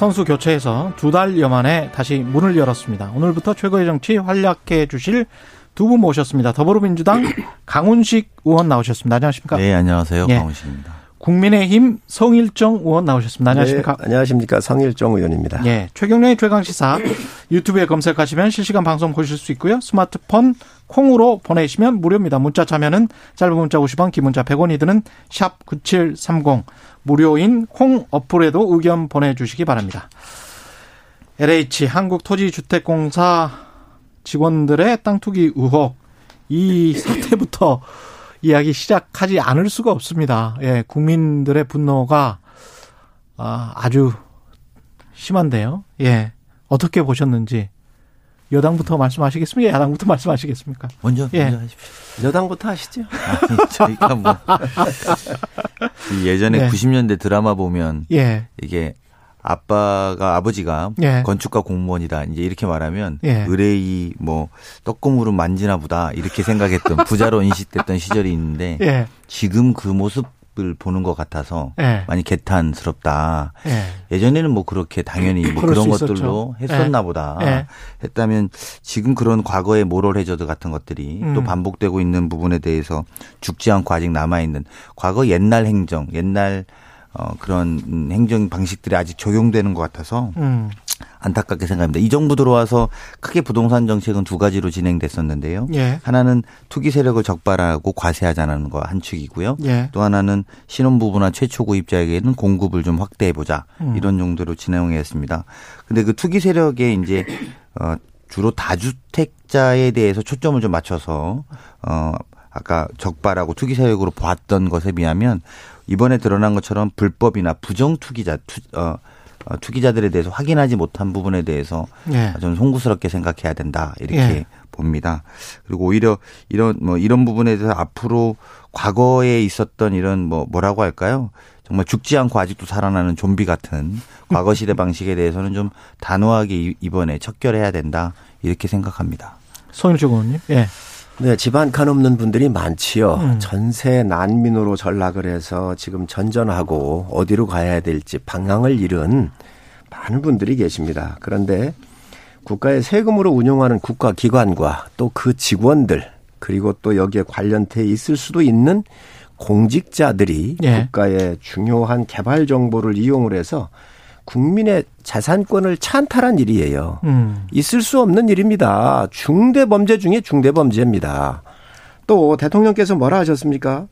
선수 교체해서 두 달여 만에 다시 문을 열었습니다. 오늘부터 최고의 정치 활약해 주실 두 분 모셨습니다. 더불어민주당 강훈식 의원 나오셨습니다. 안녕하십니까? 네, 안녕하세요. 예. 강훈식입니다. 국민의힘 성일정 의원 나오셨습니다. 안녕하십니까? 네, 안녕하십니까? 성일정 의원입니다. 예. 최경련의 최강 시사 유튜브에 검색하시면 실시간 방송 보실 수 있고요. 스마트폰 콩으로 보내시면 무료입니다. 문자 참여는 짧은 문자 50원, 긴 문자 100원이 드는 샵 9730 무료인 콩 어플에도 의견 보내주시기 바랍니다. LH 한국토지주택공사 직원들의 땅 투기 의혹 이 사태부터 이야기 시작하지 않을 수가 없습니다. 예, 국민들의 분노가 아, 아주 심한데요. 예. 어떻게 보셨는지 여당부터 말씀하시겠습니까? 야당부터 말씀하시겠습니까? 먼저, 예. 먼저 하십시오. 여당부터 하시죠. 아니, 저희가 뭐 예전에 네. 90년대 드라마 보면 예. 이게 아빠가 아버지가 예. 건축가 공무원이다 이제 이렇게 말하면 예. 의뢰이 뭐 떡고물은 만지나 보다 이렇게 생각했던 부자로 인식됐던 시절이 있는데 예. 지금 그 모습 을 보는 것 같아서 예. 많이 개탄스럽다. 예. 전에는 뭐 그렇게 당연히 뭐 그런 것들로 했었나 예. 보다 했다면 지금 그런 과거의 모럴 해저드 같은 것들이 음. 또 반복되고 있는 부분에 대해서 죽지 않고 아직 남아 있는 과거 옛날 행정 옛날 어, 그런 행정 방식들이 아직 적용되는 것 같아서 음. 안타깝게 생각합니다. 이 정부 들어와서 크게 부동산 정책은 두 가지로 진행됐었는데요. 예. 하나는 투기 세력을 적발하고 과세하자는 거 한 축이고요. 예. 또 하나는 신혼부부나 최초 구입자에게는 공급을 좀 확대해 보자 음. 이런 정도로 진행했습니다. 근데 그 투기 세력에 이제 어 주로 다주택자에 대해서 초점을 좀 맞춰서 어 아까 적발하고 투기 세력으로 보았던 것에 비하면 이번에 드러난 것처럼 불법이나 부정 투기자 투, 어, 어, 투기자들에 대해서 확인하지 못한 부분에 대해서 예. 좀 송구스럽게 생각해야 된다 이렇게 예. 봅니다. 그리고 오히려 이런 뭐 이런 부분에 대해서 앞으로 과거에 있었던 이런 뭐 뭐라고 할까요? 정말 죽지 않고 아직도 살아나는 좀비 같은 과거 시대 방식에 대해서는 좀 단호하게 이번에 척결해야 된다 이렇게 생각합니다. 성일조 의원님. 예. 네, 집안 칸 없는 분들이 많지요. 음. 전세 난민으로 전락을 해서 지금 전전하고 어디로 가야 될지 방향을 잃은 많은 분들이 계십니다. 그런데 국가의 세금으로 운영하는 국가기관과 또 그 직원들 그리고 또 여기에 관련돼 있을 수도 있는 공직자들이 예. 국가의 중요한 개발 정보를 이용을 해서 국민의 자산권을 찬탈한 일이에요. 음. 있을 수 없는 일입니다. 중대 범죄 중에 중대 범죄입니다. 또 대통령께서 뭐라 하셨습니까?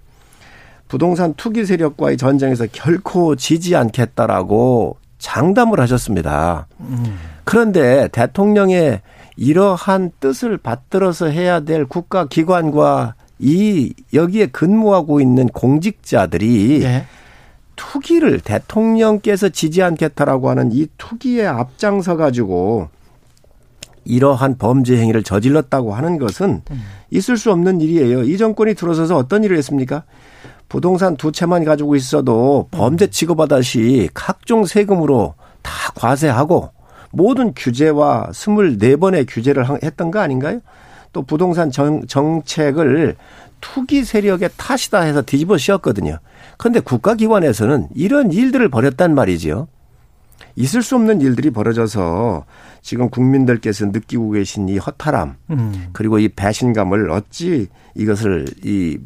부동산 투기 세력과의 전쟁에서 결코 지지 않겠다라고 장담을 하셨습니다. 음. 그런데 대통령의 이러한 뜻을 받들어서 해야 될 국가 기관과 이 여기에 근무하고 있는 공직자들이 네. 투기를 대통령께서 지지 않겠다라고 하는 이 투기에 앞장서 가지고 이러한 범죄 행위를 저질렀다고 하는 것은 있을 수 없는 일이에요. 이 정권이 들어서서 어떤 일을 했습니까? 부동산 두 채만 가지고 있어도 범죄 취급하다시 각종 세금으로 다 과세하고 모든 규제와 24번의 규제를 했던 거 아닌가요? 또 부동산 정, 정책을 투기 세력의 탓이다 해서 뒤집어 씌웠거든요. 그런데 국가기관에서는 이런 일들을 벌였단 말이지요. 있을 수 없는 일들이 벌어져서 지금 국민들께서 느끼고 계신 이 허탈함 음. 그리고 이 배신감을 어찌 이것을 이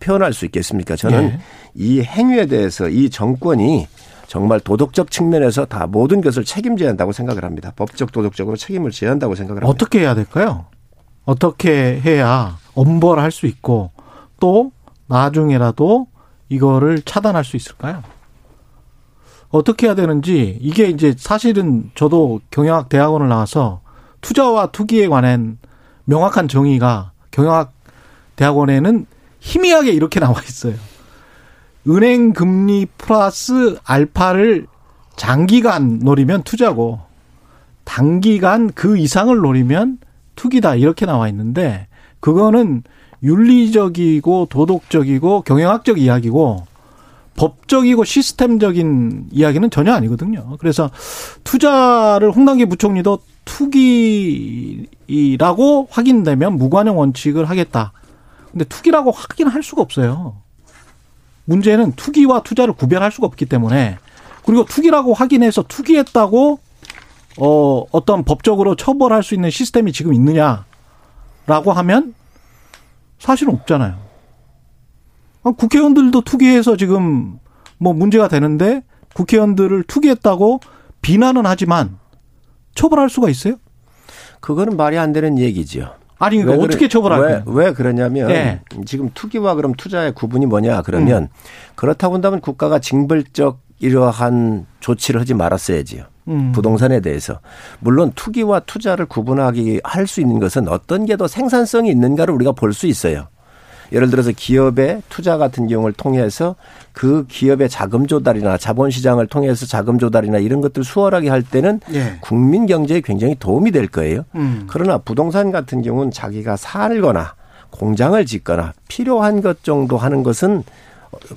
표현할 수 있겠습니까? 저는 네. 이 행위에 대해서 이 정권이 정말 도덕적 측면에서 다 모든 것을 책임져야 한다고 생각을 합니다. 법적 도덕적으로 책임을 져야 한다고 생각을 합니다. 어떻게 해야 될까요? 어떻게 해야 엄벌할 수 있고 또 나중에라도 이거를 차단할 수 있을까요? 어떻게 해야 되는지 이게 이제 사실은 저도 경영학 대학원을 나와서 투자와 투기에 관한 명확한 정의가 경영학 대학원에는 희미하게 이렇게 나와 있어요. 은행 금리 플러스 알파를 장기간 노리면 투자고 단기간 그 이상을 노리면 투기다 이렇게 나와 있는데 그거는 윤리적이고 도덕적이고 경영학적 이야기고 법적이고 시스템적인 이야기는 전혀 아니거든요. 그래서 투자를 홍남기 부총리도 투기라고 확인되면 무관용 원칙을 하겠다. 근데 투기라고 확인할 수가 없어요. 문제는 투기와 투자를 구별할 수가 없기 때문에 그리고 투기라고 확인해서 투기했다고 어 어떤 법적으로 처벌할 수 있는 시스템이 지금 있느냐라고 하면 사실은 없잖아요. 아, 국회의원들도 투기해서 지금 뭐 문제가 되는데 국회의원들을 투기했다고 비난은 하지만 처벌할 수가 있어요? 그거는 말이 안 되는 얘기죠. 아니 그러니까 어떻게 처벌할까요? 왜, 왜 그러냐면 네. 지금 투기와 그럼 투자의 구분이 뭐냐 그러면 음. 그렇다고 한다면 국가가 징벌적 이러한 조치를 하지 말았어야지요. 음. 부동산에 대해서 물론 투기와 투자를 구분하기 할 수 있는 것은 어떤 게 더 생산성이 있는가를 우리가 볼 수 있어요. 예를 들어서 기업의 투자 같은 경우를 통해서 그 기업의 자금 조달이나 자본 시장을 통해서 자금 조달이나 이런 것들 수월하게 할 때는 예. 국민 경제에 굉장히 도움이 될 거예요. 음. 그러나 부동산 같은 경우는 자기가 살거나 공장을 짓거나 필요한 것 정도 하는 것은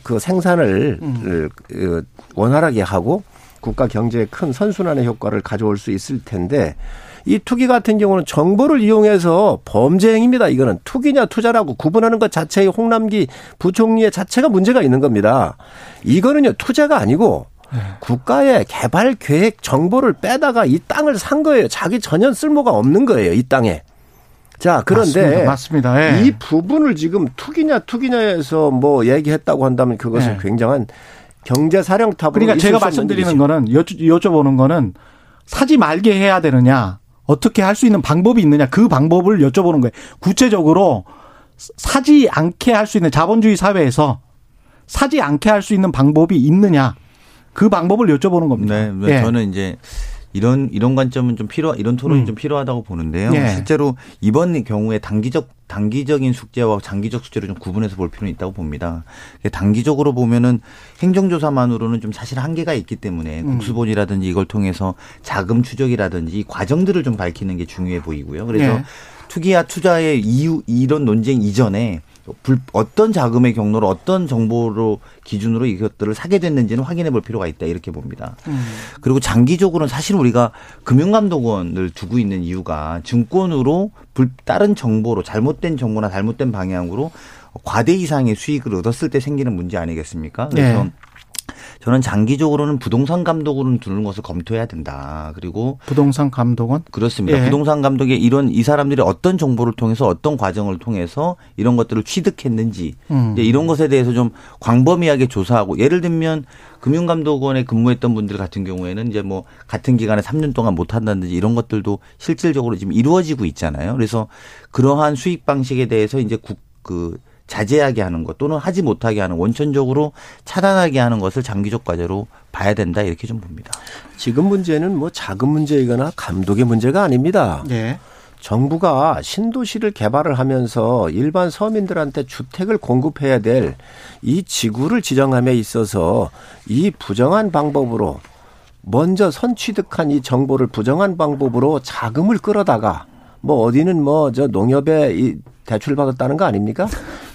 그 생산을 음. 그 원활하게 하고 국가 경제에 큰 선순환의 효과를 가져올 수 있을 텐데 이 투기 같은 경우는 정보를 이용해서 범죄 행위입니다. 이거는 투기냐 투자라고 구분하는 것 자체의 홍남기 부총리의 자체가 문제가 있는 겁니다. 이거는요 투자가 아니고 네. 국가의 개발 계획 정보를 빼다가 이 땅을 산 거예요. 자기 전혀 쓸모가 없는 거예요. 이 땅에. 자, 그런데 맞습니다. 맞습니다. 예. 이 부분을 지금 투기냐 투기냐에서 뭐 얘기했다고 한다면 그것은 예. 굉장한 경제 사령탑으로 그러니까 제가 말씀드리는 거는 여쭤, 여쭤보는 거는 사지 말게 해야 되느냐 어떻게 할 수 있는 방법이 있느냐 그 방법을 여쭤보는 거예요. 구체적으로 사지 않게 할 수 있는 자본주의 사회에서 사지 않게 할 수 있는 방법이 있느냐 그 방법을 여쭤보는 겁니다. 네, 네 예. 저는 이제 이런 이런 관점은 좀 필요 이런 토론이 음. 좀 필요하다고 보는데요. 예. 실제로 이번 경우에 단기적 단기적인 숙제와 장기적 숙제를 좀 구분해서 볼 필요는 있다고 봅니다. 단기적으로 보면은 행정조사만으로는 좀 사실 한계가 있기 때문에 음. 국수본이라든지 이걸 통해서 자금 추적이라든지 이 과정들을 좀 밝히는 게 중요해 보이고요. 그래서 예. 투기와 투자의 이유 이런 논쟁 이전에 불, 어떤 자금의 경로로 어떤 정보로 기준으로 이것들을 사게 됐는지는 확인해 볼 필요가 있다 이렇게 봅니다. 음. 그리고 장기적으로는 사실 우리가 금융감독원을 두고 있는 이유가 증권으로 불, 다른 정보로 잘못된 정보나 잘못된 방향으로 과대 이상의 수익을 얻었을 때 생기는 문제 아니겠습니까? 그래서 네. 저는 장기적으로는 부동산 감독으로는 두는 것을 검토해야 된다. 그리고 부동산 감독원 그렇습니다. 예. 부동산 감독에 이런 이 사람들이 어떤 정보를 통해서 어떤 과정을 통해서 이런 것들을 취득했는지 음. 이런 것에 대해서 좀 광범위하게 조사하고 예를 들면 금융감독원에 근무했던 분들 같은 경우에는 이제 뭐 같은 기간에 3년 동안 못 한다든지 이런 것들도 실질적으로 지금 이루어지고 있잖아요. 그래서 그러한 수익 방식에 대해서 이제 국 그 자제하게 하는 것 또는 하지 못하게 하는 원천적으로 차단하게 하는 것을 장기적 과제로 봐야 된다 이렇게 좀 봅니다. 지금 문제는 뭐 자금 문제이거나 감독의 문제가 아닙니다. 네. 정부가 신도시를 개발을 하면서 일반 서민들한테 주택을 공급해야 될 이 지구를 지정함에 있어서 이 부정한 방법으로 먼저 선취득한 이 정보를 부정한 방법으로 자금을 끌어다가 뭐 어디는 뭐 저 농협에 이 대출 받았다는 거 아닙니까?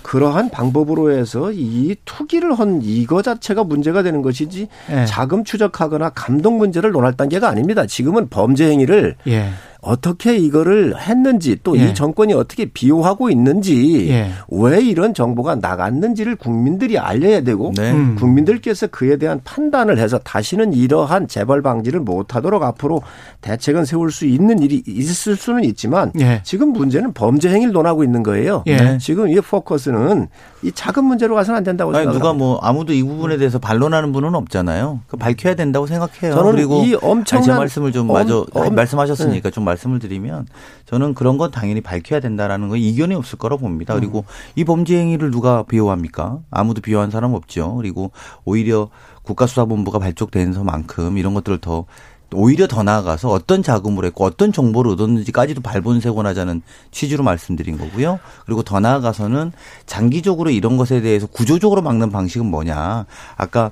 그러한 방법으로 해서 이 투기를 한 이거 자체가 문제가 되는 것이지 예. 자금 추적하거나 감독 문제를 논할 단계가 아닙니다. 지금은 범죄 행위를 예. 어떻게 이거를 했는지 또이 예. 정권이 어떻게 비호하고 있는지 예. 왜 이런 정보가 나갔는지를 국민들이 알려야 되고 네. 음. 국민들께서 그에 대한 판단을 해서 다시는 이러한 재벌 방지를 못하도록 앞으로 대책은 세울 수 있는 일이 있을 수는 있지만 예. 지금 문제는 범죄 행위를 논하고 있는 거예요. 예. 지금 이 포커스는 이 작은 문제로 가서는 안 된다고 생각합니다. 누가 뭐 아무도 이 부분에 대해서 반론하는 분은 없잖아요. 그 밝혀야 된다고 생각해요. 저는 그리고 이 엄청난 제 말씀을 좀 마저 엄, 말씀하셨으니까 네. 좀 말씀을 드리면 저는 그런 건 당연히 밝혀야 된다라는 거 이견이 없을 거라고 봅니다. 그리고 음. 이 범죄 행위를 누가 비호합니까? 아무도 비호한 사람 없죠. 그리고 오히려 국가수사본부가 발족된서만큼 이런 것들을 더 오히려 더 나아가서 어떤 자금을 했고 어떤 정보를 얻었는지까지도 발본색원하자는 취지로 말씀드린 거고요. 그리고 더 나아가서는 장기적으로 이런 것에 대해서 구조적으로 막는 방식은 뭐냐. 아까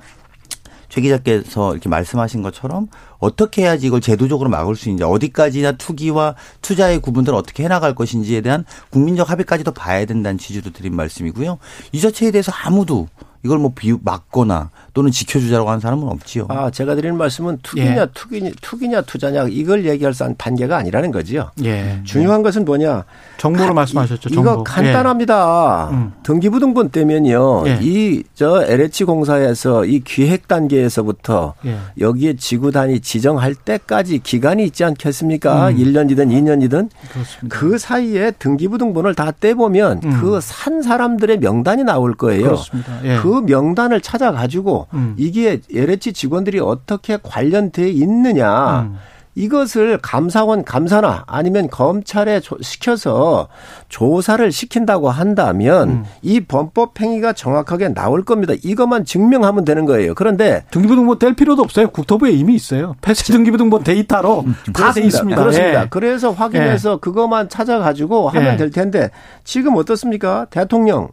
최 기자께서 이렇게 말씀하신 것처럼 어떻게 해야지 이걸 제도적으로 막을 수 있는지 어디까지나 투기와 투자의 구분들을 어떻게 해나갈 것인지에 대한 국민적 합의까지도 봐야 된다는 취지로 드린 말씀이고요. 이 자체에 대해서 아무도 이걸 뭐 비유 막거나 또는 지켜주자라고 하는 사람은 없지요. 아, 제가 드리는 말씀은 투기냐, 예. 투기냐, 투기냐, 투자냐 이걸 얘기할 단계가 아니라는 거지요. 예. 중요한 것은 뭐냐. 정보로 말씀하셨죠. 정보. 이거 간단합니다. 예. 음. 등기부등본 때면요. 예. 이저 LH 공사에서 이 기획 단계에서부터 예. 여기에 지구 단위 지정할 때까지 기간이 있지 않겠습니까? 음. 1년이든 2년이든 그렇습니다. 그 사이에 등기부등본을 다 떼보면 음. 그산 사람들의 명단이 나올 거예요. 그렇습니다. 예. 그 명단을 찾아가지고 음. 이게 LH 직원들이 어떻게 관련돼 있느냐. 음. 이것을 감사원 감사나 아니면 검찰에 시켜서 조사를 시킨다고 한다면 음. 이 범법 행위가 정확하게 나올 겁니다. 이것만 증명하면 되는 거예요. 그런데 등기부등본 뗄 필요도 없어요. 국토부에 이미 있어요. 폐쇄 등기부등본 데이터로 음. 다돼 있습니다. 그렇습니다. 예. 그래서 확인해서 예. 그것만 찾아가지고 하면 예. 될 텐데 지금 어떻습니까? 대통령,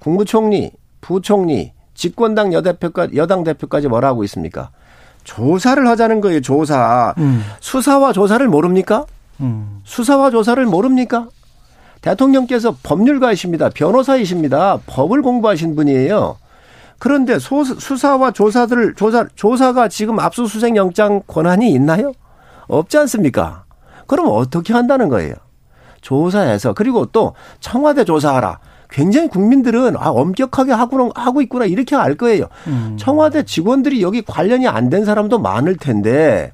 국무총리, 부총리 집권당 여대표까 여당 대표까지 뭐라 하고 있습니까? 조사를 하자는 거예요. 조사. 음. 수사와 조사를 모릅니까? 음. 수사와 조사를 모릅니까? 대통령께서 법률가이십니다. 변호사이십니다. 법을 공부하신 분이에요. 그런데 소, 수사와 조사들 조사 조사가 지금 압수수색 영장 권한이 있나요? 없지 않습니까? 그럼 어떻게 한다는 거예요? 조사해서 그리고 또 청와대 조사하라. 굉장히 국민들은 아 엄격하게 하고 하고 있구나 이렇게 알 거예요. 음. 청와대 직원들이 여기 관련이 안 된 사람도 많을 텐데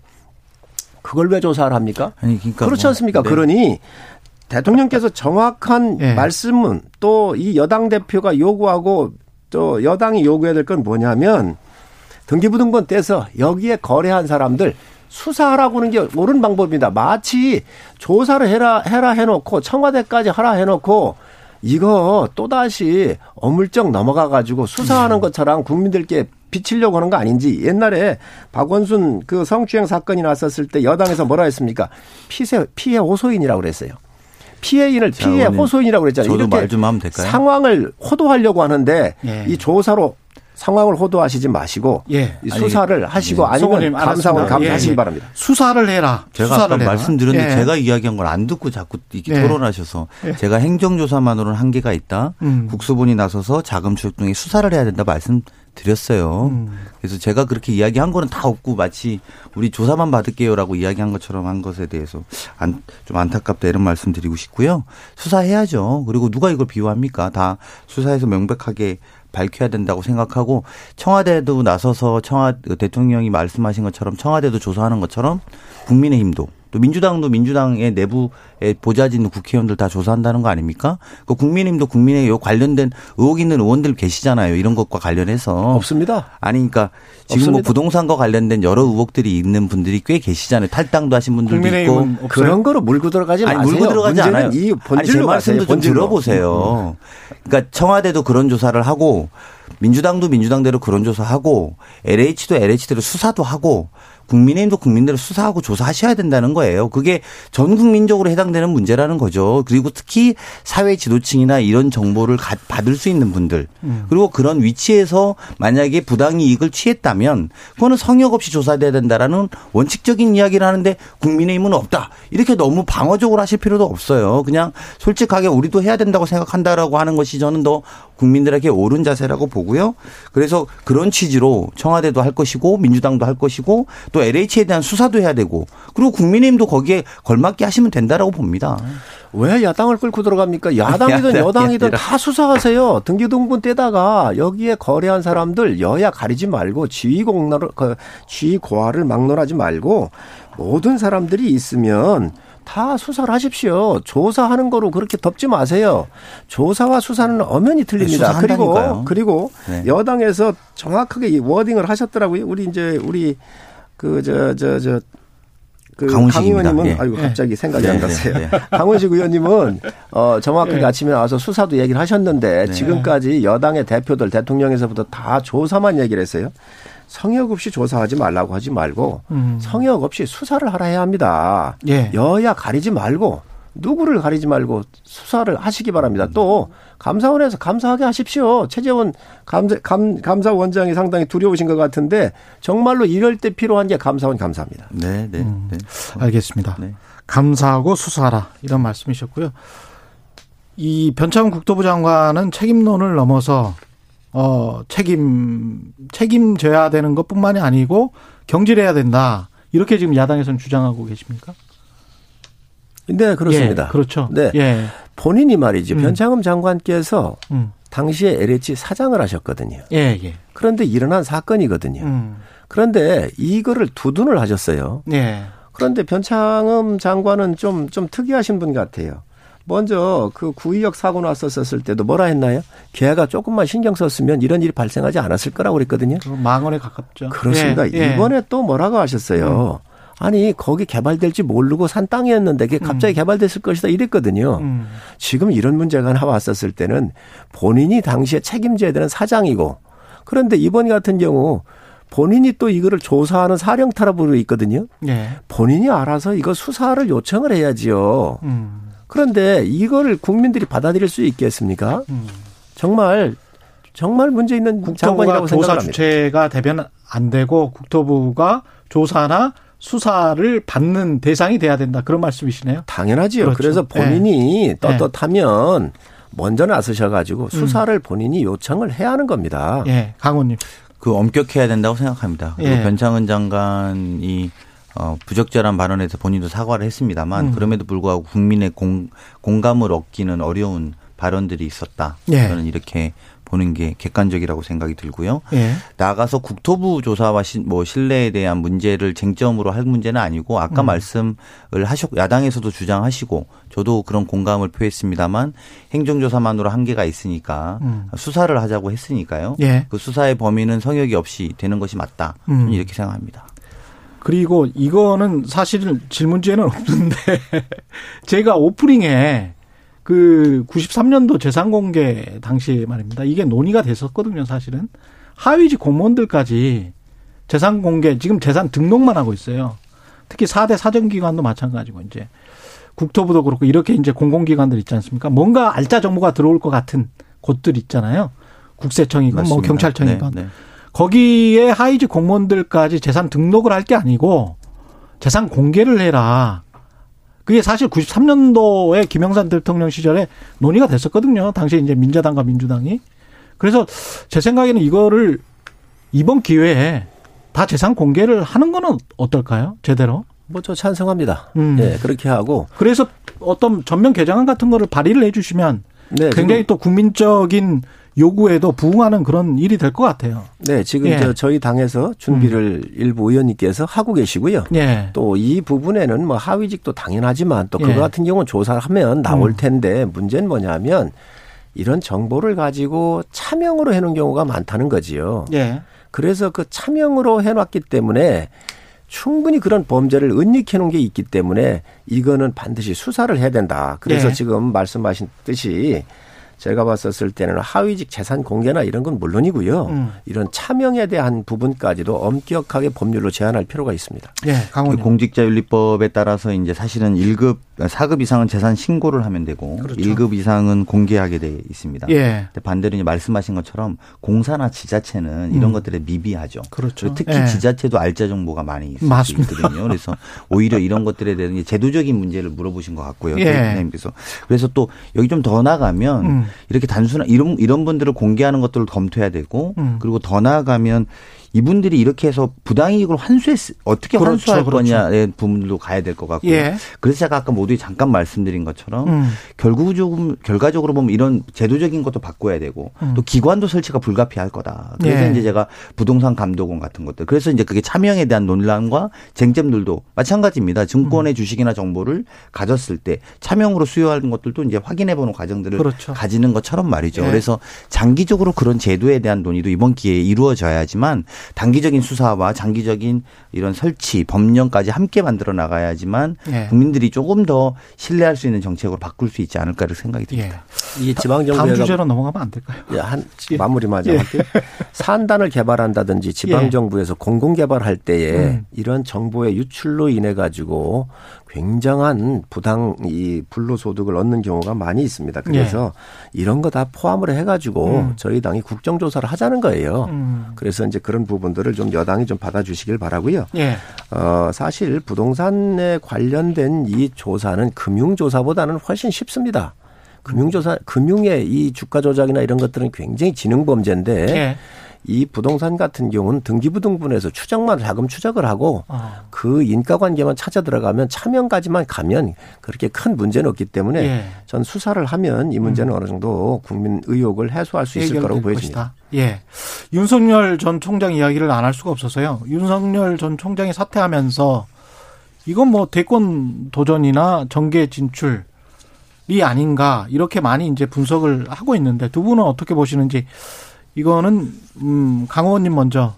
그걸 왜 조사를 합니까? 아니, 그러니까 그렇지 뭐, 않습니까? 네. 그러니 대통령께서 정확한 네. 말씀은 또 이 여당 대표가 요구하고 또 여당이 요구해야 될 건 뭐냐면 등기부등본 떼서 여기에 거래한 사람들 수사하라고 하는 게 옳은 방법입니다. 마치 조사를 해라 해라 해놓고 청와대까지 하라 해놓고 이거 또다시 어물쩍 넘어가 가지고 수사하는 네. 것처럼 국민들께 비치려고 하는 거 아닌지 옛날에 박원순 그 성추행 사건이 났었을 때 여당에서 뭐라 했습니까? 피해 피해 호소인이라고 그랬어요. 피해인을 피해 호소인이라고 그랬잖아요. 저도 말좀 하면 될까요? 상황을 호도하려고 하는데 예. 이 조사로 상황을 호도하시지 마시고 예. 수사를 아니, 하시고 예. 아니면 감사원 감사하시기 예. 바랍니다. 수사를 해라. 제가 수사를 아까 해라. 말씀드렸는데 예. 제가 이야기한 걸 안 듣고 자꾸 이렇게 예. 토론하셔서 예. 제가 행정조사만으로는 한계가 있다. 음. 국수본이 나서서 자금 등의 수사를 해야 된다 말씀 드렸어요. 음. 그래서 제가 그렇게 이야기한 거는 다 없고 마치 우리 조사만 받을게요라고 이야기한 것처럼 한 것에 대해서 안, 좀 안타깝다 이런 말씀 드리고 싶고요. 수사해야죠. 그리고 누가 이걸 비호합니까? 다 수사해서 명백하게 밝혀야 된다고 생각하고 청와대도 나서서 청와 대통령이 말씀하신 것처럼 청와대도 조사하는 것처럼 국민의힘도 또 민주당도 민주당의 내부에 보좌진 국회의원들 다 조사한다는 거 아닙니까? 그 국민의힘도 국민의 요 관련된 의혹 있는 의원들 계시잖아요. 이런 것과 관련해서 없습니다. 아니 그러니까 지금 뭐 없습니다. 뭐 부동산과 관련된 여러 의혹들이 있는 분들이 꽤 계시잖아요. 탈당도 하신 분들도 있고 없어요? 그런 거로 물고 들어가지 아니, 마세요. 물고 들어가지 않아요. 이 아니, 제 말씀도 좀 들어보세요. 그러니까 청와대도 그런 조사를 하고 민주당도 민주당대로 그런 조사하고 LH도 LH대로 수사도 하고 국민의힘도 국민대로 수사하고 조사하셔야 된다는 거예요. 그게 전 국민적으로 해당되는 문제라는 거죠. 그리고 특히 사회 지도층이나 이런 정보를 받을 수 있는 분들 음. 그리고 그런 위치에서 만약에 부당 이익을 취했다면 그거는 성역 없이 조사돼야 된다라는 원칙적인 이야기를 하는데 국민의힘은 없다. 이렇게 너무 방어적으로 하실 필요도 없어요. 그냥 솔직하게 우리도 해야 된다고 생각한다라고 하는 것이 저는 더 국민들에게 옳은 자세라고 보고요. 그래서 그런 취지로 청와대도 할 것이고 민주당도 할 것이고 또 LH에 대한 수사도 해야 되고 그리고 국민의힘도 거기에 걸맞게 하시면 된다라고 봅니다. 왜 야당을 끌고 들어갑니까? 야당이든 여당이든 다 수사하세요. 등기등본 떼다가 여기에 거래한 사람들 여야 가리지 말고 지위 공로를 그 지위 고하를 막론하지 말고 모든 사람들이 있으면 다 수사를 하십시오. 조사하는 거로 그렇게 덮지 마세요. 조사와 수사는 엄연히 틀립니다. 네, 그리고 그리고 네. 여당에서 정확하게 이 워딩을 하셨더라고요. 우리 이제 우리 그 저 저 저 그강 의원님은 예. 아이고 갑자기 네. 생각이 안 네, 났어요. 네. 강원식 의원님은 어 정확하게 네. 아침에 나와서 수사도 얘기를 하셨는데 네. 지금까지 여당의 대표들 대통령에서부터 다 조사만 얘기를 했어요. 성역 없이 조사하지 말라고 하지 말고 음. 성역 없이 수사를 하라 해야 합니다. 예. 여야 가리지 말고 누구를 가리지 말고 수사를 하시기 바랍니다. 또 감사원에서 감사하게 하십시오. 최재원 감사, 감, 감사원장이 상당히 두려우신 것 같은데 정말로 이럴 때 필요한 게 감사원 감사합니다. 네, 네, 음, 네. 알겠습니다. 네. 감사하고 수사하라 이런 말씀이셨고요. 이 변창훈 국토부 장관은 책임론을 넘어서 어 책임 책임져야 되는 것 뿐만이 아니고 경질해야 된다. 이렇게 지금 야당에서는 주장하고 계십니까? 네, 그렇습니다. 예, 그렇죠. 네. 예. 본인이 말이죠. 음. 변창흠 장관께서 음. 당시에 LH 사장을 하셨거든요. 예, 예. 그런데 일어난 사건이거든요. 음. 그런데 이거를 두둔을 하셨어요. 예. 그런데 변창흠 장관은 좀, 좀 특이하신 분 같아요. 먼저 그 구의역 사고 났었을 때도 뭐라 했나요? 걔가 조금만 신경 썼으면 이런 일이 발생하지 않았을 거라고 그랬거든요. 망언에 가깝죠. 그렇습니다. 예, 예. 이번에 또 뭐라고 하셨어요? 음. 아니 거기 개발될지 모르고 산 땅이었는데 그게 갑자기 음. 개발됐을 것이다 이랬거든요. 음. 지금 이런 문제가 나왔었을 때는 본인이 당시에 책임져야 되는 사장이고 그런데 이번 같은 경우 본인이 또 이거를 조사하는 사령타라부로 있거든요. 네. 본인이 알아서 이거 수사를 요청을 해야지요. 음. 그런데 이거를 국민들이 받아들일 수 있겠습니까? 음. 정말 정말 문제 있는 생각합니다. 조사 주체가 되면 안 되고 국토부가 조사나 수사를 받는 대상이 돼야 된다. 그런 말씀이시네요. 당연하지요. 그렇죠. 그래서 본인이 네. 떳떳하면 네. 먼저 나서셔가지고 수사를 음. 본인이 요청을 해야 하는 겁니다. 예, 강원님. 그 엄격해야 된다고 생각합니다. 그리고 예. 변창은 장관이 어, 부적절한 발언에서 본인도 사과를 했습니다만 음. 그럼에도 불구하고 국민의 공, 공감을 얻기는 어려운 발언들이 있었다. 예. 저는 이렇게 보는 게 객관적이라고 생각이 들고요. 예. 나가서 국토부 조사와 시, 뭐 신뢰에 대한 문제를 쟁점으로 할 문제는 아니고 아까 음. 말씀을 하셨고 야당에서도 주장하시고 저도 그런 공감을 표했습니다만 행정조사만으로 한계가 있으니까 음. 수사를 하자고 했으니까요. 예. 그 수사의 범위는 성역이 없이 되는 것이 맞다. 음. 이렇게 생각합니다. 그리고 이거는 사실은 질문지에는 없는데 제가 오프닝에 그 93년도 재산 공개 당시 말입니다. 이게 논의가 됐었거든요, 사실은. 하위직 공무원들까지 재산 공개, 지금 재산 등록만 하고 있어요. 특히 4대 사정기관도 마찬가지고, 이제. 국토부도 그렇고, 이렇게 이제 공공기관들 있지 않습니까? 뭔가 알짜 정보가 들어올 것 같은 곳들 있잖아요. 국세청이건 뭐 경찰청이건. 네, 네. 거기에 하위직 공무원들까지 재산 등록을 할 게 아니고, 재산 공개를 해라. 그게 사실 93년도에 김영삼 대통령 시절에 논의가 됐었거든요. 당시에 이제 민자당과 민주당이. 그래서 제 생각에는 이거를 이번 기회에 다 재산 공개를 하는 거는 어떨까요? 제대로? 뭐 저 찬성합니다. 음. 예, 그렇게 하고. 그래서 어떤 전면 개정안 같은 거를 발의를 해 주시면 네, 굉장히 또 국민적인 요구에도 부응하는 그런 일이 될 것 같아요. 네, 지금 예. 저 저희 당에서 준비를 음. 일부 의원님께서 하고 계시고요. 예. 또이 부분에는 뭐 하위직도 당연하지만 또 그거 예. 같은 경우는 조사하면 나올 음. 텐데 문제는 뭐냐면 이런 정보를 가지고 차명으로 해놓은 경우가 많다는 거지요. 예. 그래서 그 차명으로 해놨기 때문에 충분히 그런 범죄를 은닉해 놓은 게 있기 때문에 이거는 반드시 수사를 해야 된다. 그래서 예. 지금 말씀하신 듯이 제가 봤었을 때는 하위직 재산 공개나 이런 건 물론이고요. 음. 이런 차명에 대한 부분까지도 엄격하게 법률로 제한할 필요가 있습니다. 네, 그 공직자윤리법에 따라서 이제 사실은 1급 4급 이상은 재산 신고를 하면 되고 그렇죠. 1급 이상은 공개하게 돼 있습니다. 예. 반대로 이제 말씀하신 것처럼 공사나 지자체는 이런 음. 것들에 미비하죠. 그렇죠. 특히 예. 지자체도 알짜 정보가 많이 있거든요. 그래서 오히려 이런 것들에 대한 제도적인 문제를 물어보신 것 같고요. 예. 그래서 그래서 또 여기 좀 더 나가면 음. 이렇게 단순한 이런 이런 분들을 공개하는 것들을 검토해야 되고 음. 그리고 더 나아가면 이분들이 이렇게 해서 부당이익을 환수했 어떻게 그렇죠, 환수할 그렇죠. 거냐의 부분도 가야 될 것 같고요. 예. 그래서 제가 아까 모두에 잠깐 말씀드린 것처럼 음. 결국 조금 결과적으로 보면 이런 제도적인 것도 바꿔야 되고 음. 또 기관도 설치가 불가피할 거다. 그래서 예. 이제 제가 부동산 감독원 같은 것들 그래서 이제 그게 차명에 대한 논란과 쟁점들도 마찬가지입니다. 증권의 음. 주식이나 정보를 가졌을 때 차명으로 수여하는 것들도 이제 확인해 보는 과정들을 그렇죠. 가지는 것처럼 말이죠. 예. 그래서 장기적으로 그런 제도에 대한 논의도 이번 기회에 이루어져야지만 단기적인 수사와 장기적인 이런 설치, 법령까지 함께 만들어 나가야지만 예. 국민들이 조금 더 신뢰할 수 있는 정책으로 바꿀 수 있지 않을까를 생각이 듭니다. 예. 이 지방 정부가 다음 주제로 넘어가면 안 될까요? 예, 한 예. 마무리 맞아 예. 산단을 개발한다든지 지방 예. 정부에서 공공 개발할 때에 음. 이런 정보의 유출로 인해 가지고 굉장한 부당 이 불로소득을 얻는 경우가 많이 있습니다. 그래서 예. 이런 거 다 포함을 해가지고 음. 저희 당이 국정조사를 하자는 거예요. 음. 그래서 이제 그런 부분들을 좀 여당이 좀 받아주시길 바라고요. 예. 어, 사실 부동산에 관련된 이 조사는 금융조사보다는 훨씬 쉽습니다. 금융조사, 금융의 이 주가 조작이나 이런 것들은 굉장히 지능 범죄인데 예. 이 부동산 같은 경우는 등기부등본에서 추적만 자금 추적을 하고 어. 그 인가 관계만 찾아 들어가면 차명까지만 가면 그렇게 큰 문제는 없기 때문에 예. 전 수사를 하면 이 문제는 음. 어느 정도 국민 의혹을 해소할 수 있을 거라고 보여집니다. 것이다. 예. 윤석열 전 총장 이야기를 안 할 수가 없어서요. 윤석열 전 총장이 사퇴하면서 이건 뭐 대권 도전이나 정계 진출 이 아닌가 이렇게 많이 이제 분석을 하고 있는데 두 분은 어떻게 보시는지 이거는 음, 강 의원님 먼저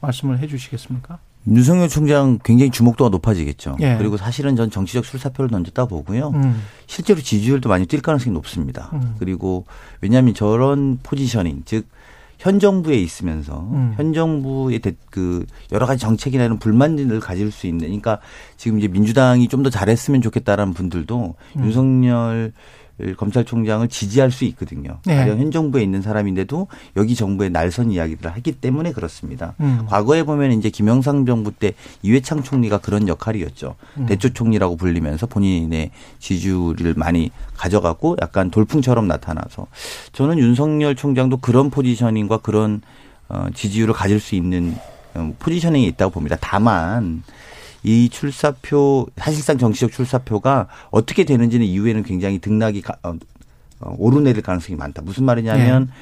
말씀을 해 주시겠습니까? 윤석열 총장 굉장히 주목도가 높아지겠죠. 예. 그리고 사실은 전 정치적 출사표를 던졌다 보고요. 음. 실제로 지지율도 많이 뛸 가능성이 높습니다. 음. 그리고 왜냐하면 저런 포지셔닝, 즉, 현 정부에 있으면서 음. 현 정부의 그 여러 가지 정책이나 이런 불만을 가질 수 있는 그러니까 지금 이제 민주당이 좀 더 잘했으면 좋겠다라는 분들도 음. 윤석열 검찰총장을 지지할 수 있거든요. 네. 가령 현 정부에 있는 사람인데도 여기 정부의 날선 이야기들을 하기 때문에 그렇습니다. 음. 과거에 보면 이제 김영삼 정부 때 이회창 총리가 그런 역할이었죠. 음. 대초 총리라고 불리면서 본인의 지지율을 많이 가져갔고 약간 돌풍처럼 나타나서 저는 윤석열 총장도 그런 포지셔닝과 그런 어 지지율을 가질 수 있는 어, 포지셔닝이 있다고 봅니다. 다만 이 출사표 사실상 정치적 출사표가 어떻게 되는지는 이후에는 굉장히 등락이 어, 어, 오르내릴 가능성이 많다. 무슨 말이냐면 네.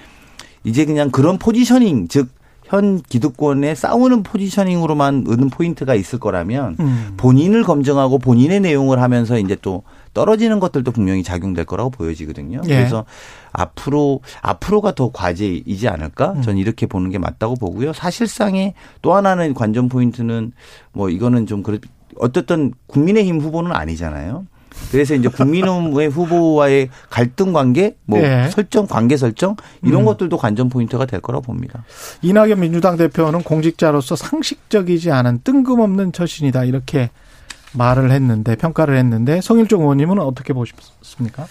이제 그냥 그런 포지셔닝 즉 현 기득권에 싸우는 포지셔닝으로만 얻는 포인트가 있을 거라면 음. 본인을 검증하고 본인의 내용을 하면서 이제 또 떨어지는 것들도 분명히 작용될 거라고 보여지거든요. 예. 그래서 앞으로 앞으로가 더 과제이지 않을까? 음. 저는 이렇게 보는 게 맞다고 보고요. 사실상의 또 하나는 관전 포인트는 뭐 이거는 좀 그렇 어떻든 국민의힘 후보는 아니잖아요. 그래서 이제 국민의힘의 후보와의 갈등 관계, 뭐 네. 설정, 관계 설정 이런 음. 것들도 관전 포인트가 될 거라고 봅니다. 이낙연 민주당 대표는 공직자로서 상식적이지 않은 뜬금없는 처신이다 이렇게 말을 했는데 평가를 했는데 성일종 의원님은 어떻게 보십니까?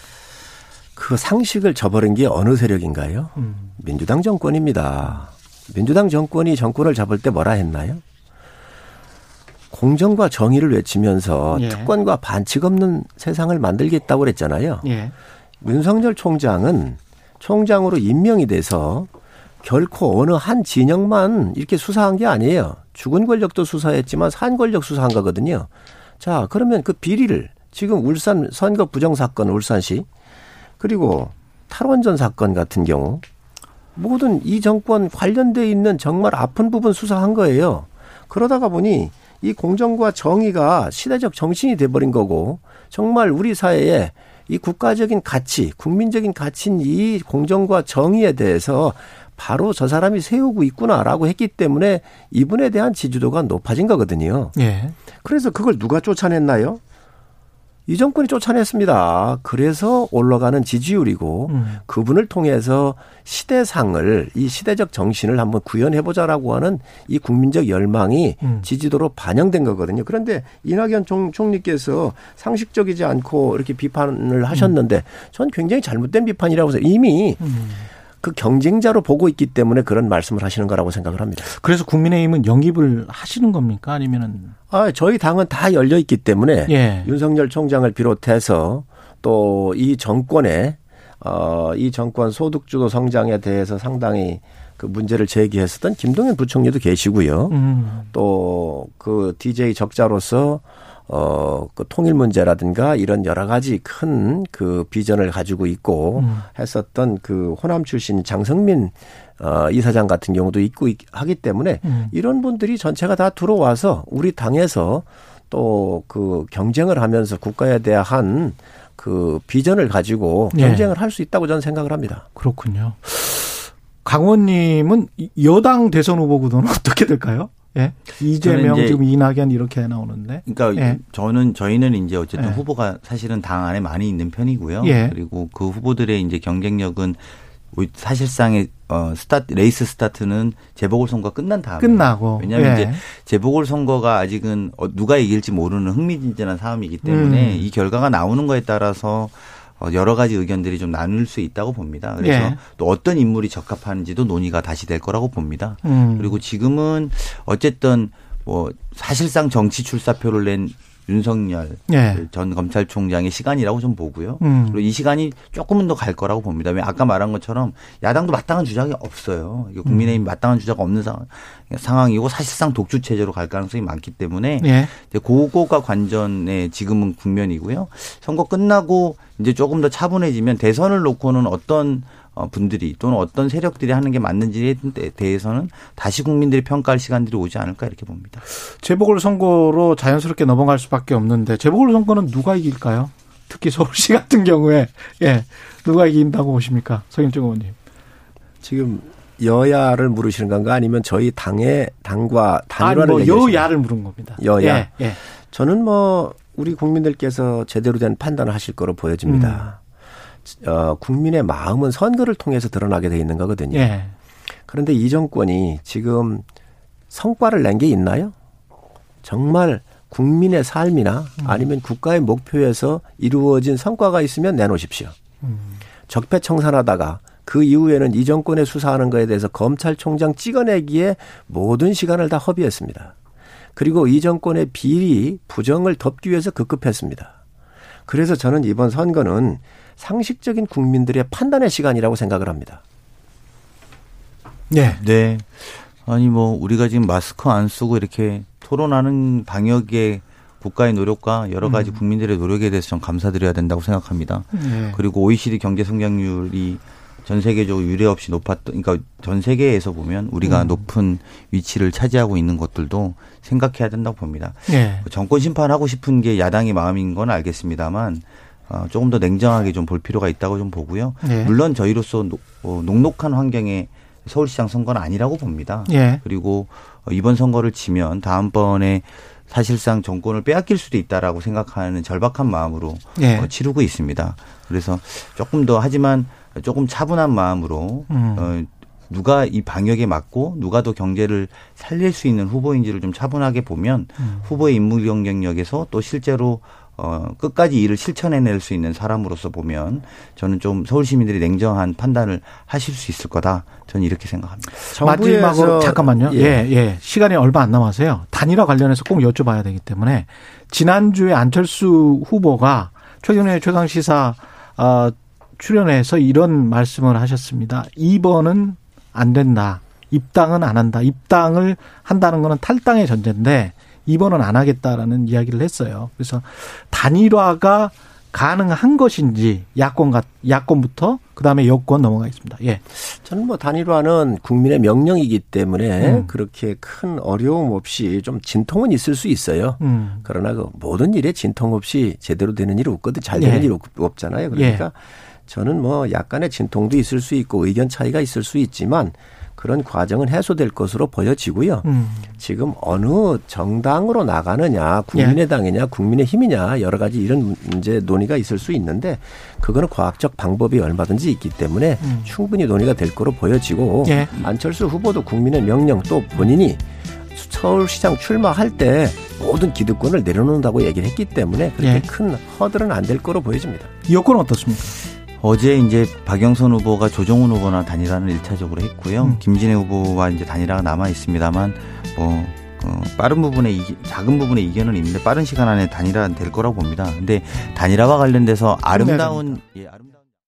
그 상식을 저버린 게 어느 세력인가요? 음. 민주당 정권입니다. 민주당 정권이 정권을 잡을 때 뭐라 했나요? 공정과 정의를 외치면서 예. 특권과 반칙 없는 세상을 만들겠다고 그랬잖아요. 예. 윤석열 총장은 총장으로 임명이 돼서 결코 어느 한 진영만 이렇게 수사한 게 아니에요. 죽은 권력도 수사했지만 산 권력 수사한 거거든요. 자, 그러면 그 비리를 지금 울산 선거 부정 사건 울산시 그리고 탈원전 사건 같은 경우 모든 이 정권 관련돼 있는 정말 아픈 부분 수사한 거예요. 그러다가 보니 이 공정과 정의가 시대적 정신이 돼버린 거고 정말 우리 사회에 이 국가적인 가치, 국민적인 가치인 이 공정과 정의에 대해서 바로 저 사람이 세우고 있구나라고 했기 때문에 이분에 대한 지지도가 높아진 거거든요. 예. 그래서 그걸 누가 쫓아냈나요? 이 정권이 쫓아냈습니다. 그래서 올라가는 지지율이고 음. 그분을 통해서 시대상을 이 시대적 정신을 한번 구현해 보자라고 하는 이 국민적 열망이 음. 지지도로 반영된 거거든요. 그런데 이낙연 총, 총리께서 상식적이지 않고 이렇게 비판을 하셨는데 음. 전 굉장히 잘못된 비판이라고 해서 이미 음. 그 경쟁자로 보고 있기 때문에 그런 말씀을 하시는 거라고 생각을 합니다. 그래서 국민의힘은 영입을 하시는 겁니까? 아니면은? 아, 저희 당은 다 열려 있기 때문에 예. 윤석열 총장을 비롯해서 또 이 정권의 어, 이 정권 소득주도 성장에 대해서 상당히 그 문제를 제기했었던 김동연 부총리도 계시고요. 음. 또그 DJ 적자로서 어, 그 통일 문제라든가 이런 여러 가지 큰 그 비전을 가지고 있고 음. 했었던 그 호남 출신 장성민 어, 이사장 같은 경우도 있고 하기 때문에 음. 이런 분들이 전체가 다 들어와서 우리 당에서 또 그 경쟁을 하면서 국가에 대한 그 비전을 가지고 예. 경쟁을 네. 할수 있다고 저는 생각을 합니다. 그렇군요. 강원님은 여당 대선 후보 구도는 어떻게 될까요? 예. 이재명 지금 이낙연 이렇게 나오는데. 그러니까 예. 저는 저희는 이제 어쨌든 예. 후보가 사실은 당 안에 많이 있는 편이고요. 예. 그리고 그 후보들의 이제 경쟁력은 사실상의 어 스타트 레이스 스타트는 재보궐 선거 끝난 다음에 끝나고 왜냐하면 예. 이제 재보궐 선거가 아직은 어, 누가 이길지 모르는 흥미진진한 싸움이기 때문에 음. 이 결과가 나오는 거에 따라서 어, 여러 가지 의견들이 좀 나눌 수 있다고 봅니다. 그래서 예. 또 어떤 인물이 적합한지도 논의가 다시 될 거라고 봅니다. 음. 그리고 지금은 어쨌든 뭐 사실상 정치 출사표를 낸 윤석열 예. 전 검찰총장의 시간이라고 좀 보고요. 음. 그리고 이 시간이 조금은 더 갈 거라고 봅니다. 왜 아까 말한 것처럼 야당도 마땅한 주장이 없어요. 국민의힘 음. 마땅한 주자가 없는 상황, 상황이고 사실상 독주 체제로 갈 가능성이 많기 때문에 예. 이제 그거가 관전의 지금은 국면이고요. 선거 끝나고 이제 조금 더 차분해지면 대선을 놓고는 어떤 어, 분들이 또는 어떤 세력들이 하는 게 맞는지에 대해서는 다시 국민들이 평가할 시간들이 오지 않을까 이렇게 봅니다. 재보궐 선거로 자연스럽게 넘어갈 수밖에 없는데 재보궐 선거는 누가 이길까요? 특히 서울시 같은 경우에 예 누가 이긴다고 보십니까, 서인정 의원님? 지금 여야를 물으시는 건가 아니면 저희 당의 당과 단일화를 아니 뭐 여야를 물은 겁니다. 여야. 예, 예. 저는 뭐 우리 국민들께서 제대로 된 판단을 하실 거로 보여집니다. 음. 어, 국민의 마음은 선거를 통해서 드러나게 돼 있는 거거든요. 예. 그런데 이 정권이 지금 성과를 낸 게 있나요? 정말 국민의 삶이나 음. 아니면 국가의 목표에서 이루어진 성과가 있으면 내놓으십시오. 음. 적폐청산하다가 그 이후에는 이 정권에 수사하는 거에 대해서 검찰총장 찍어내기에 모든 시간을 다 허비했습니다. 그리고 이 정권의 비리, 부정을 덮기 위해서 급급했습니다. 그래서 저는 이번 선거는 상식적인 국민들의 판단의 시간이라고 생각을 합니다. 네. 네. 아니 뭐 우리가 지금 마스크 안 쓰고 이렇게 토론하는 방역의 국가의 노력과 여러 가지 음. 국민들의 노력에 대해서 좀 감사드려야 된다고 생각합니다. 네. 그리고 OECD 경제 성장률이 전 세계적으로 유례 없이 높았던 그러니까 전 세계에서 보면 우리가 음. 높은 위치를 차지하고 있는 것들도 생각해야 된다고 봅니다. 네. 정권 심판하고 싶은 게 야당의 마음인 건 알겠습니다만 어, 조금 더 냉정하게 좀 볼 필요가 있다고 좀 보고요. 예. 물론 저희로서 노, 어, 녹록한 환경의 서울시장 선거는 아니라고 봅니다. 예. 그리고 어, 이번 선거를 지면 다음번에 사실상 정권을 빼앗길 수도 있다라고 생각하는 절박한 마음으로 예. 어, 치르고 있습니다. 그래서 조금 더 하지만 조금 차분한 마음으로 음. 어, 누가 이 방역에 맞고 누가 더 경제를 살릴 수 있는 후보인지를 좀 차분하게 보면 음. 후보의 인물 경쟁력에서 또 실제로 어, 끝까지 일을 실천해낼 수 있는 사람으로서 보면 저는 좀 서울 시민들이 냉정한 판단을 하실 수 있을 거다. 저는 이렇게 생각합니다. 마지막으로 잠깐만요. 예. 예, 예. 시간이 얼마 안 남아서요. 단일화 관련해서 꼭 여쭤봐야 되기 때문에 지난주에 안철수 후보가 최근에 최강 시사 어, 출연해서 이런 말씀을 하셨습니다. 2번은 안 된다. 입당은 안 한다. 입당을 한다는 거는 탈당의 전제인데 2번은 안 하겠다라는 이야기를 했어요. 그래서 단일화가 가능한 것인지 야권 과 야권부터 그다음에 여권 넘어가겠습니다. 예. 저는 뭐 단일화는 국민의 명령이기 때문에 음. 그렇게 큰 어려움 없이 좀 진통은 있을 수 있어요. 음. 그러나 그 모든 일에 진통 없이 제대로 되는 일 없거든 잘 되는 예. 일 없잖아요. 그러니까 예. 저는 뭐 약간의 진통도 있을 수 있고 의견 차이가 있을 수 있지만 그런 과정은 해소될 것으로 보여지고요. 음. 지금 어느 정당으로 나가느냐, 국민의당이냐, 국민의힘이냐 여러 가지 이런 문제 논의가 있을 수 있는데 그거는 과학적 방법이 얼마든지 있기 때문에 음. 충분히 논의가 될 거로 보여지고 예. 안철수 후보도 국민의 명령 또 본인이 서울시장 출마할 때 모든 기득권을 내려놓는다고 얘기를 했기 때문에 그렇게 예. 큰 허들은 안 될 거로 보여집니다. 여건은 어떻습니까? 어제 이제 박영선 후보가 조정훈 후보나 단일화를 일차적으로 했고요. 음. 김진애 후보와 이제 단일화가 남아 있습니다만 뭐 어, 빠른 부분에 이, 작은 부분의 이견은 있는데 빠른 시간 안에 단일화 될 거라고 봅니다. 근데 단일화와 관련돼서 아름다운 예, 아름